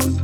Thank you.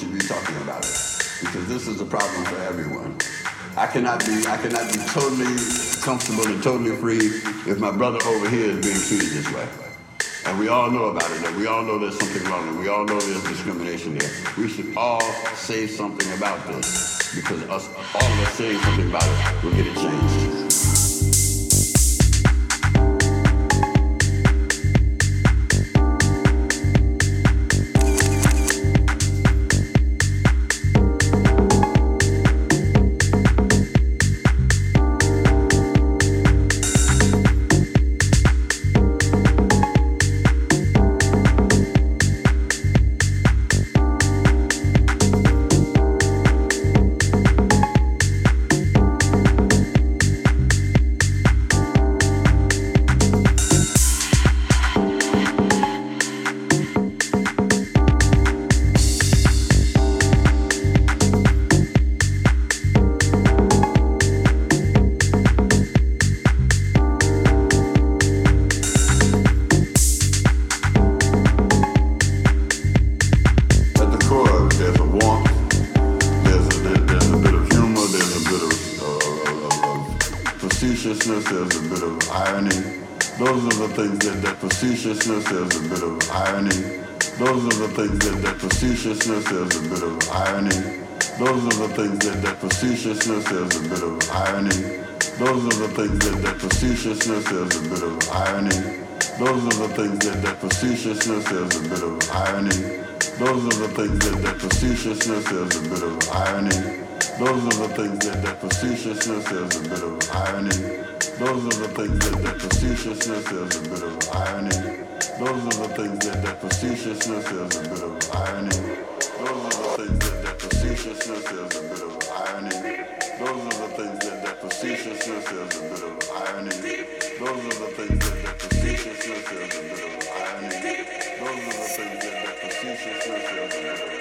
Cannot be talking about it. Because this is a problem for everyone. I cannot be totally comfortable and totally free if my brother over here is being treated this way. And we all know about it, and we all know there's something wrong, and we all know there's discrimination there. We should all say something about this, because us, all of us saying something about it will get it changed. Those are the things that that facetiousness, there's a bit of irony. Those are the things that that facetiousness, there's a bit of irony. Those are the things that that facetiousness, there's a bit of irony. Those are the things that that facetiousness, there's a bit of irony. Those are the things that that facetiousness, there's a bit of irony. Those are the things that that facetiousness, there's a bit of irony. Those are the things that that facetiousness, there's a bit of irony. Those are the things that that facetiousness, there's a bit of irony. Those are the things that that facetiousness, there's a bit of irony. Those are the things that that facetiousness, there's a bit of irony. Those are the things that that facetiousness, there's a bit of irony. Those are the things that that facetiousness, there's a bit of irony.